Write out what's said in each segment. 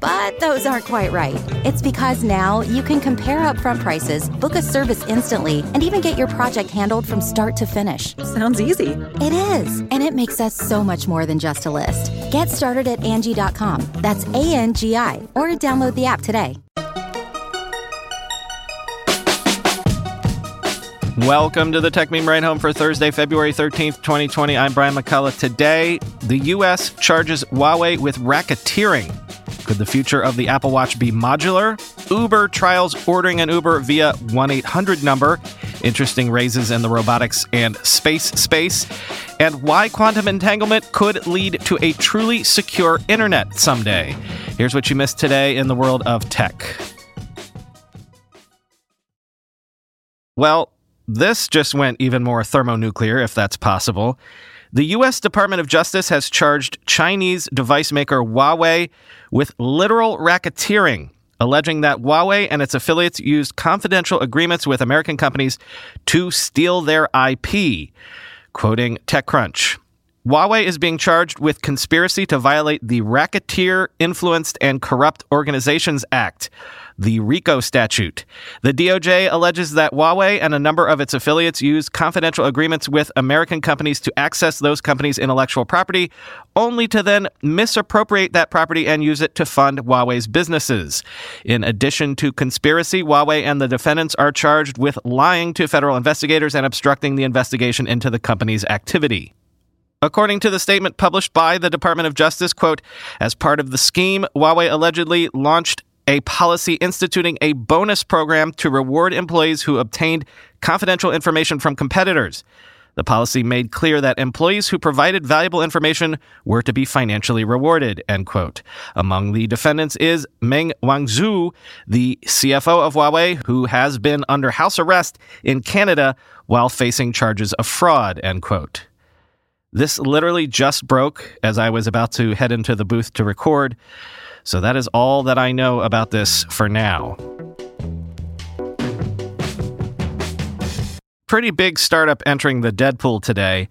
But those aren't quite right. It's because now you can compare upfront prices, book a service instantly, and even get your project handled from start to finish. Sounds easy. It is, and it makes us so much more than just a list. Get started at Angie.com. That's A N G I, or download the app today. Welcome to the Techmeme Ride Home for Thursday, February 13th, 2020. I'm Brian McCullough. Today, the U.S. charges Huawei with racketeering. Could the future of the Apple Watch be modular? Uber trials ordering an Uber via 1 800 number. Interesting raises in the robotics and space space. And why quantum entanglement could lead to a truly secure internet someday. Here's what you missed today in the world of tech. Well, this just went even more thermonuclear, if that's possible. The U.S. Department of Justice has charged Chinese device maker Huawei with literal racketeering, alleging that Huawei and its affiliates used confidential agreements with American companies to steal their IP. Quoting TechCrunch. Huawei is being charged with conspiracy to violate the Racketeer Influenced and Corrupt Organizations Act, the RICO statute. The DOJ alleges that Huawei and a number of its affiliates used confidential agreements with American companies to access those companies' intellectual property, only to then misappropriate that property and use it to fund Huawei's businesses. In addition to conspiracy, Huawei and the defendants are charged with lying to federal investigators and obstructing the investigation into the company's activity. According to the statement published by the Department of Justice, quote, as part of the scheme, Huawei allegedly launched a policy instituting a bonus program to reward employees who obtained confidential information from competitors. The policy made clear that employees who provided valuable information were to be financially rewarded, end quote. Among the defendants is Meng Wanzhou, the CFO of Huawei, who has been under house arrest in Canada while facing charges of fraud, end quote. This literally just broke as I was about to head into the booth to record. So that is all that I know about this for now. Pretty big startup entering the Deadpool today.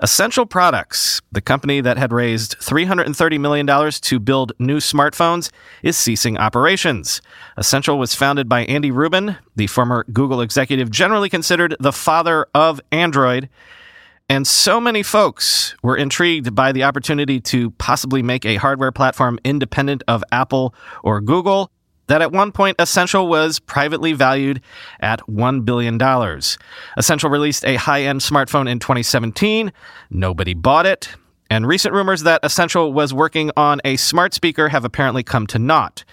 Essential Products, the company that had raised $330 million to build new smartphones, is ceasing operations. Essential was founded by Andy Rubin, the former Google executive generally considered the father of Android. And so many folks were intrigued by the opportunity to possibly make a hardware platform independent of Apple or Google that at one point Essential was privately valued at $1 billion. Essential released a high end smartphone in 2017. Nobody bought it. And recent rumors that Essential was working on a smart speaker have apparently come to naught.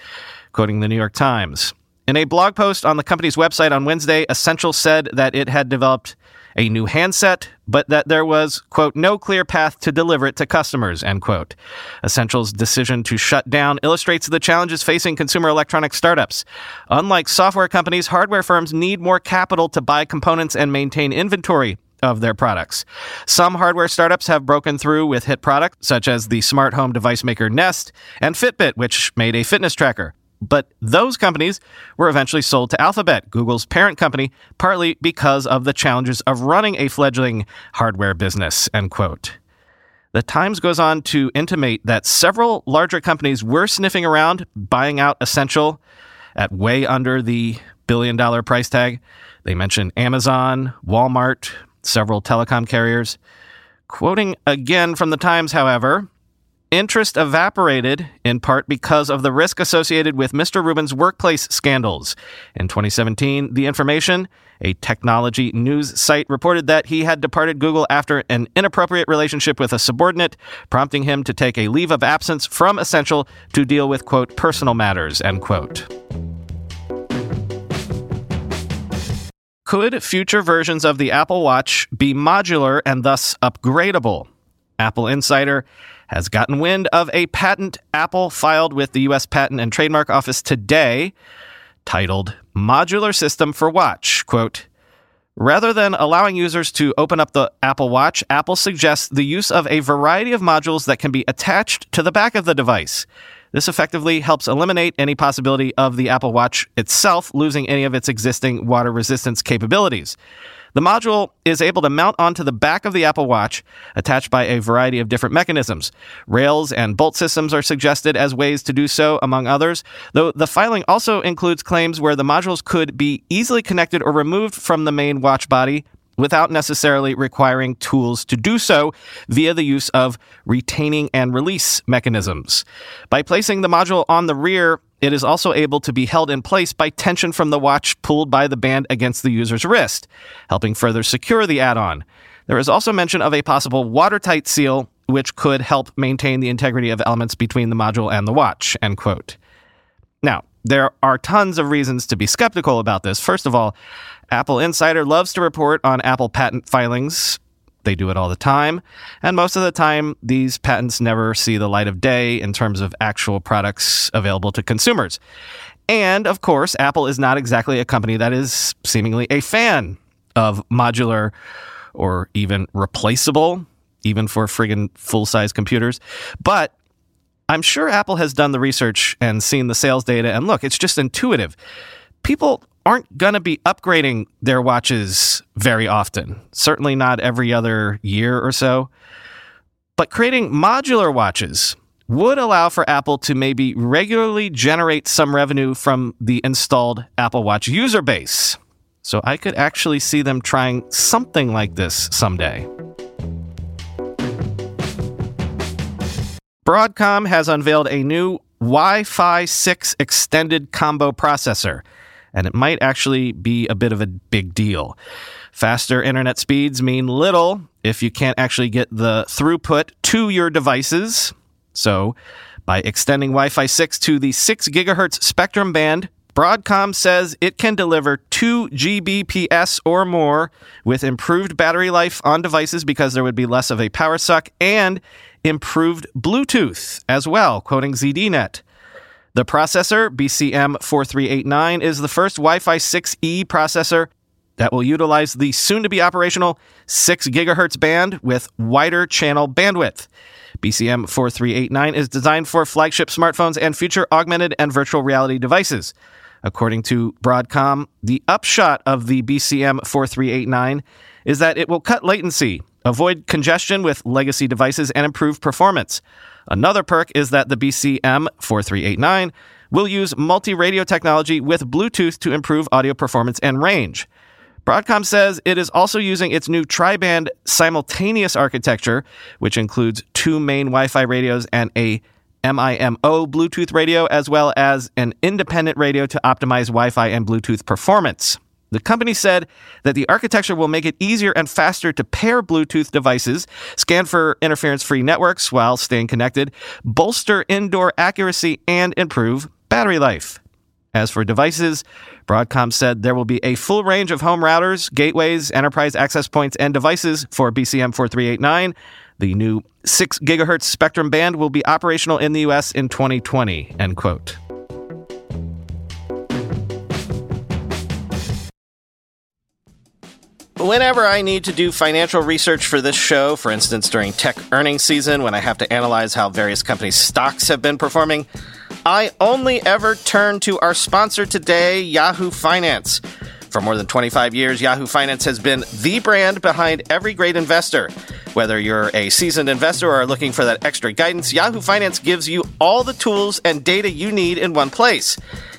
Quoting the New York Times. In a blog post on the company's website on Wednesday, Essential said that it had developed a new handset, but that there was, quote, no clear path to deliver it to customers, end quote. Essential's decision to shut down illustrates the challenges facing consumer electronic startups. Unlike software companies, hardware firms need more capital to buy components and maintain inventory of their products. Some hardware startups have broken through with hit products, such as the smart home device maker Nest and Fitbit, which made a fitness tracker. But those companies were eventually sold to Alphabet, Google's parent company, partly because of the challenges of running a fledgling hardware business, end quote. The Times goes on to intimate that several larger companies were sniffing around, buying out Essential at way under the billion dollar price tag. They mention Amazon, Walmart, several telecom carriers. Quoting again from the Times, however, Interest evaporated in part because of the risk associated with Mr. Rubin's workplace scandals. In 2017, The Information, a technology news site, reported that he had departed Google after an inappropriate relationship with a subordinate, prompting him to take a leave of absence from Essential to deal with, quote, personal matters, end quote. Could future versions of the Apple Watch be modular and thus upgradable? Apple Insider has gotten wind of a patent Apple filed with the U.S. Patent and Trademark Office today titled Modular System for Watch. Quote, Rather than allowing users to open up the Apple Watch, Apple suggests the use of a variety of modules that can be attached to the back of the device. This effectively helps eliminate any possibility of the Apple Watch itself losing any of its existing water resistance capabilities. The module is able to mount onto the back of the Apple Watch, attached by a variety of different mechanisms. Rails and bolt systems are suggested as ways to do so, among others, though the filing also includes claims where the modules could be easily connected or removed from the main watch body without necessarily requiring tools to do so via the use of retaining and release mechanisms. By placing the module on the rear, it is also able to be held in place by tension from the watch pulled by the band against the user's wrist, helping further secure the add on. There is also mention of a possible watertight seal, which could help maintain the integrity of elements between the module and the watch. End quote. Now, there are tons of reasons to be skeptical about this. First of all, Apple Insider loves to report on Apple patent filings. They do it all the time. And most of the time, these patents never see the light of day in terms of actual products available to consumers. And of course, Apple is not exactly a company that is seemingly a fan of modular or even replaceable, even for friggin' full size computers. But I'm sure Apple has done the research and seen the sales data, and look, it's just intuitive. People aren't going to be upgrading their watches very often, certainly not every other year or so. But creating modular watches would allow for Apple to maybe regularly generate some revenue from the installed Apple Watch user base. So I could actually see them trying something like this someday. Broadcom has unveiled a new Wi Fi 6 extended combo processor, and it might actually be a bit of a big deal. Faster internet speeds mean little if you can't actually get the throughput to your devices. So, by extending Wi Fi 6 to the 6 gigahertz spectrum band, Broadcom says it can deliver 2 Gbps or more with improved battery life on devices because there would be less of a power suck and improved Bluetooth as well, quoting ZDNet. The processor, BCM4389, is the first Wi Fi 6E processor that will utilize the soon to be operational 6 gigahertz band with wider channel bandwidth. BCM 4389 is designed for flagship smartphones and future augmented and virtual reality devices. According to Broadcom, the upshot of the BCM 4389 is that it will cut latency, avoid congestion with legacy devices, and improve performance. Another perk is that the BCM 4389 will use multi radio technology with Bluetooth to improve audio performance and range. Broadcom says it is also using its new tri-band simultaneous architecture, which includes two main Wi-Fi radios and a MIMO Bluetooth radio, as well as an independent radio to optimize Wi Fi and Bluetooth performance. The company said that the architecture will make it easier and faster to pair Bluetooth devices, scan for interference free networks while staying connected, bolster indoor accuracy, and improve battery life. As for devices, Broadcom said there will be a full range of home routers, gateways, enterprise access points, and devices for BCM 4389. The new 6 gigahertz spectrum band will be operational in the US in 2020. End quote. Whenever I need to do financial research for this show, for instance during tech earnings season when I have to analyze how various companies' stocks have been performing, I only ever turn to our sponsor today, Yahoo Finance. For more than 25 years, Yahoo Finance has been the brand behind every great investor. Whether you're a seasoned investor or are looking for that extra guidance, Yahoo Finance gives you all the tools and data you need in one place.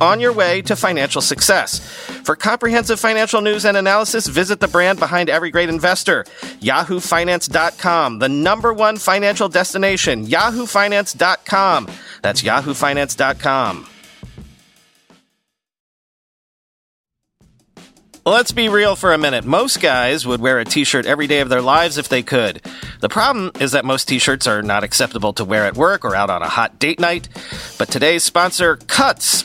on your way to financial success. For comprehensive financial news and analysis, visit the brand behind every great investor, yahoofinance.com, the number one financial destination, yahoofinance.com. That's yahoofinance.com. Let's be real for a minute. Most guys would wear a t shirt every day of their lives if they could. The problem is that most t shirts are not acceptable to wear at work or out on a hot date night. But today's sponsor, Cuts,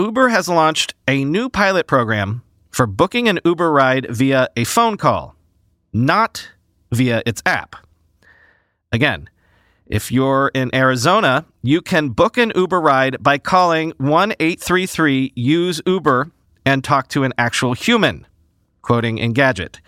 Uber has launched a new pilot program for booking an Uber ride via a phone call, not via its app. Again, if you're in Arizona, you can book an Uber ride by calling 1 833 Use Uber and talk to an actual human, quoting Engadget.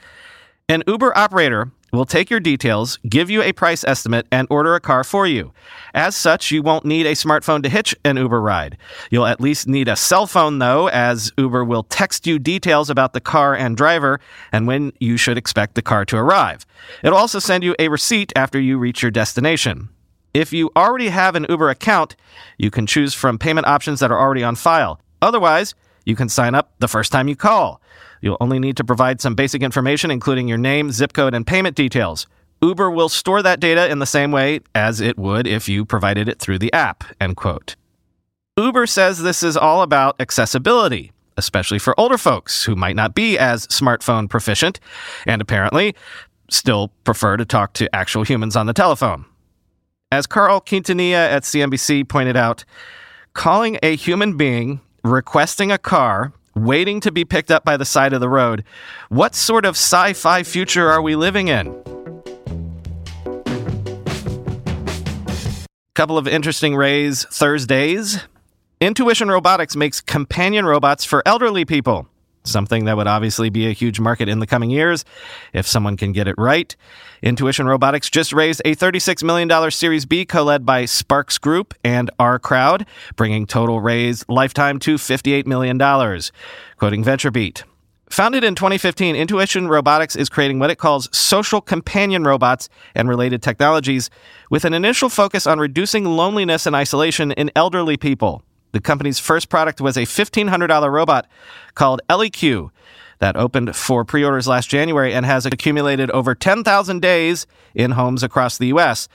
An Uber operator will take your details, give you a price estimate, and order a car for you. As such, you won't need a smartphone to hitch an Uber ride. You'll at least need a cell phone, though, as Uber will text you details about the car and driver and when you should expect the car to arrive. It'll also send you a receipt after you reach your destination. If you already have an Uber account, you can choose from payment options that are already on file. Otherwise, you can sign up the first time you call. You'll only need to provide some basic information, including your name, zip code, and payment details. Uber will store that data in the same way as it would if you provided it through the app. End quote. Uber says this is all about accessibility, especially for older folks who might not be as smartphone proficient and apparently still prefer to talk to actual humans on the telephone. As Carl Quintanilla at CNBC pointed out, calling a human being, requesting a car, waiting to be picked up by the side of the road, what sort of sci fi future are we living in? Couple of interesting rays Thursdays. Intuition Robotics makes companion robots for elderly people something that would obviously be a huge market in the coming years if someone can get it right. Intuition Robotics just raised a $36 million Series B co led by SPARX Group and OurCrowd, bringing total raise lifetime to $58 million. Quoting VentureBeat. Founded in 2015, Intuition Robotics is creating what it calls social companion robots and related technologies with an initial focus on reducing loneliness and isolation in elderly people. The company's first product was a $1,500 robot called ElliQ that opened for pre orders last January and has accumulated over 10,000 days in homes across the U.S.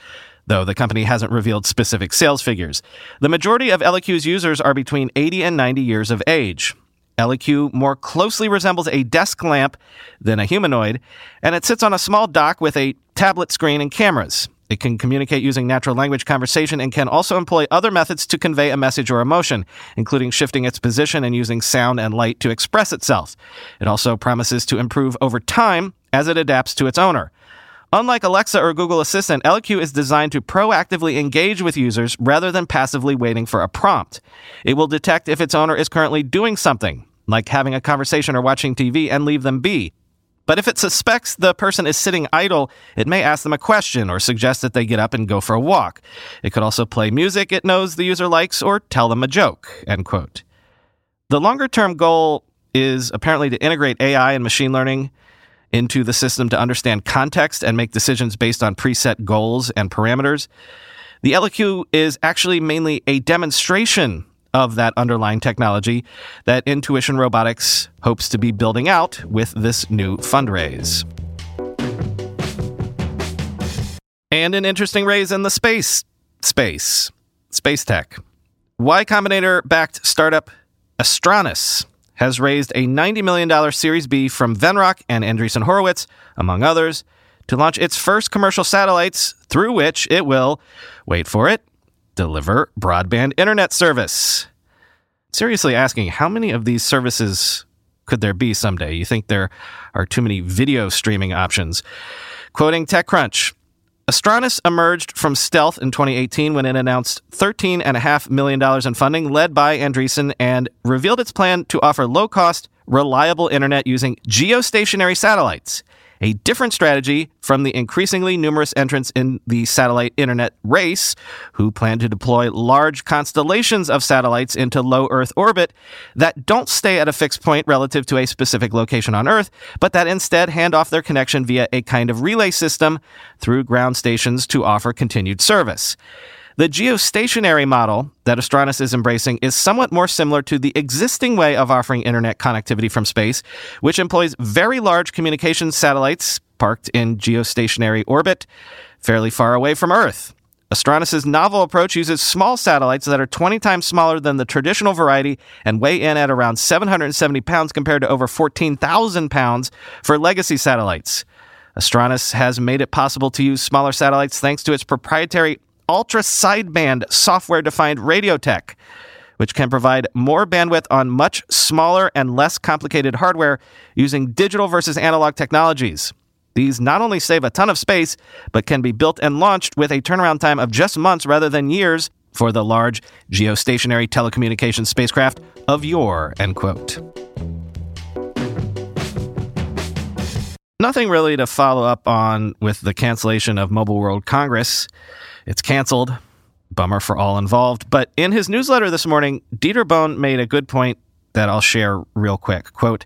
Though the company hasn't revealed specific sales figures. The majority of ElliQ's users are between 80 and 90 years of age. ElliQ more closely resembles a desk lamp than a humanoid, and it sits on a small dock with a tablet screen and cameras. It can communicate using natural language conversation and can also employ other methods to convey a message or emotion, including shifting its position and using sound and light to express itself. It also promises to improve over time as it adapts to its owner. Unlike Alexa or Google Assistant, ElliQ is designed to proactively engage with users rather than passively waiting for a prompt. It will detect if its owner is currently doing something, like having a conversation or watching TV, and leave them be. But if it suspects the person is sitting idle, it may ask them a question or suggest that they get up and go for a walk. It could also play music it knows the user likes or tell them a joke. End quote. The longer term goal is apparently to integrate AI and machine learning into the system to understand context and make decisions based on preset goals and parameters. The ElliQ is actually mainly a demonstration of that underlying technology that Intuition Robotics hopes to be building out with this new fundraise. And an interesting raise in the space space, space tech. Y Combinator backed startup Astranis has raised a $90 million Series B from Venrock and Andreessen Horowitz, among others, to launch its first commercial satellites through which it will, wait for it, deliver broadband internet service. Seriously asking, how many of these services could there be someday? You think there are too many video streaming options. Quoting TechCrunch, Astranis emerged from stealth in 2018 when it announced $13.5 million in funding led by Andreessen and revealed its plan to offer low cost, reliable internet using geostationary satellites a different strategy from the increasingly numerous entrants in the satellite internet race who plan to deploy large constellations of satellites into low Earth orbit that don't stay at a fixed point relative to a specific location on Earth, but that instead hand off their connection via a kind of relay system through ground stations to offer continued service. The geostationary model that Astranis is embracing is somewhat more similar to the existing way of offering internet connectivity from space, which employs very large communications satellites parked in geostationary orbit fairly far away from Earth. Astranis' novel approach uses small satellites that are 20 times smaller than the traditional variety and weigh in at around 770 pounds compared to over 14,000 pounds for legacy satellites. Astranis has made it possible to use smaller satellites thanks to its proprietary ultra sideband software defined radio tech, which can provide more bandwidth on much smaller and less complicated hardware using digital versus analog technologies. These not only save a ton of space, but can be built and launched with a turnaround time of just months rather than years for the large geostationary telecommunications spacecraft of yore, end quote. Nothing really to follow up on with the cancellation of Mobile World Congress. It's canceled. Bummer for all involved. But in his newsletter this morning, Dieter Bohn made a good point that I'll share real quick. Quote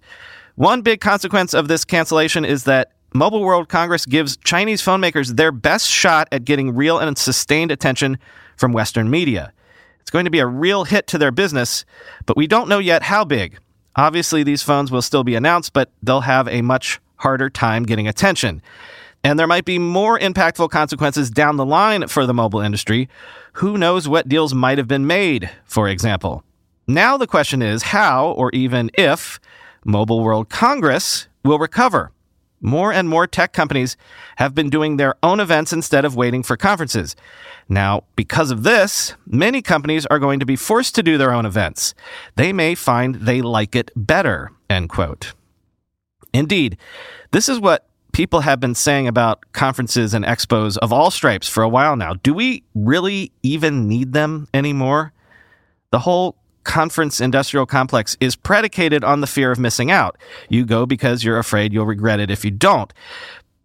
One big consequence of this cancellation is that Mobile World Congress gives Chinese phone makers their best shot at getting real and sustained attention from Western media. It's going to be a real hit to their business, but we don't know yet how big. Obviously, these phones will still be announced, but they'll have a much harder time getting attention. And there might be more impactful consequences down the line for the mobile industry. Who knows what deals might have been made, for example. Now the question is how, or even if, Mobile World Congress will recover. More and more tech companies have been doing their own events instead of waiting for conferences. Now, because of this, many companies are going to be forced to do their own events. They may find they like it better, end quote. Indeed, this is what people have been saying about conferences and expos of all stripes for a while now. Do we really even need them anymore? The whole conference industrial complex is predicated on the fear of missing out. You go because you're afraid you'll regret it if you don't.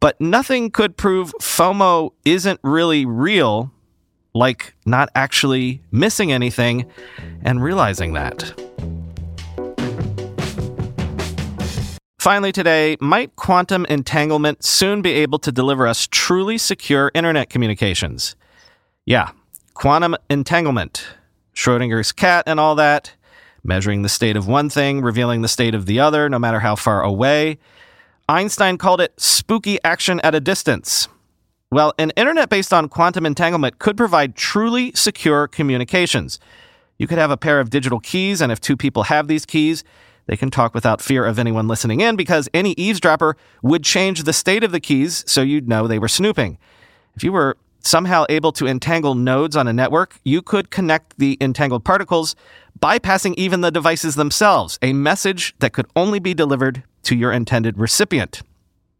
But nothing could prove FOMO isn't really real, like not actually missing anything and realizing that. Finally, today, might quantum entanglement soon be able to deliver us truly secure internet communications? Yeah, quantum entanglement. Schrodinger's cat and all that, measuring the state of one thing, revealing the state of the other, no matter how far away. Einstein called it spooky action at a distance. Well, an internet based on quantum entanglement could provide truly secure communications. You could have a pair of digital keys, and if two people have these keys, they can talk without fear of anyone listening in because any eavesdropper would change the state of the keys so you'd know they were snooping. If you were somehow able to entangle nodes on a network, you could connect the entangled particles, bypassing even the devices themselves, a message that could only be delivered to your intended recipient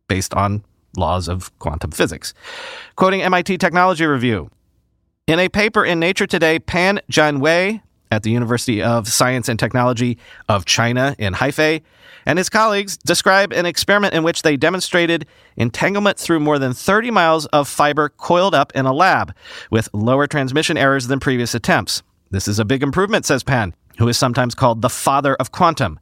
based on laws of quantum physics. Quoting MIT Technology Review In a paper in Nature Today, Pan Jianwei, at the University of Science and Technology of China in Hefei, and his colleagues describe an experiment in which they demonstrated entanglement through more than 30 miles of fiber coiled up in a lab with lower transmission errors than previous attempts. This is a big improvement, says Pan, who is sometimes called the father of quantum.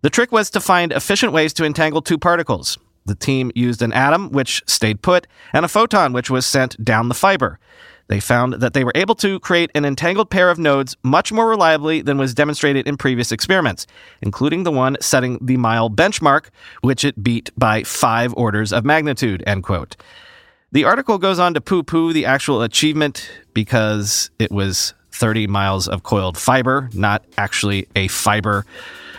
The trick was to find efficient ways to entangle two particles. The team used an atom, which stayed put, and a photon, which was sent down the fiber. They found that they were able to create an entangled pair of nodes much more reliably than was demonstrated in previous experiments, including the one setting the mile benchmark, which it beat by five orders of magnitude, end quote. The article goes on to poo poo the actual achievement because it was 30 miles of coiled fiber, not actually a fiber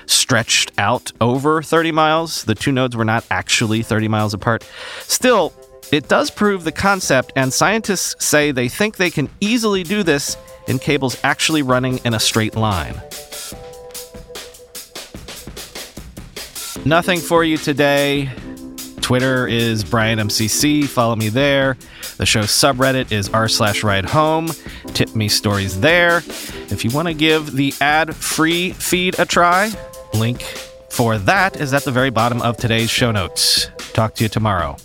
stretched out over 30 miles. The two nodes were not actually 30 miles apart. Still, it does prove the concept, and scientists say they think they can easily do this in cables actually running in a straight line. nothing for you today. Twitter is Brian MCC. Follow me there. The show's subreddit is r slash ride home. Tip me stories there. If you want to give the ad free feed a try, link for that is at the very bottom of today's show notes. Talk to you tomorrow.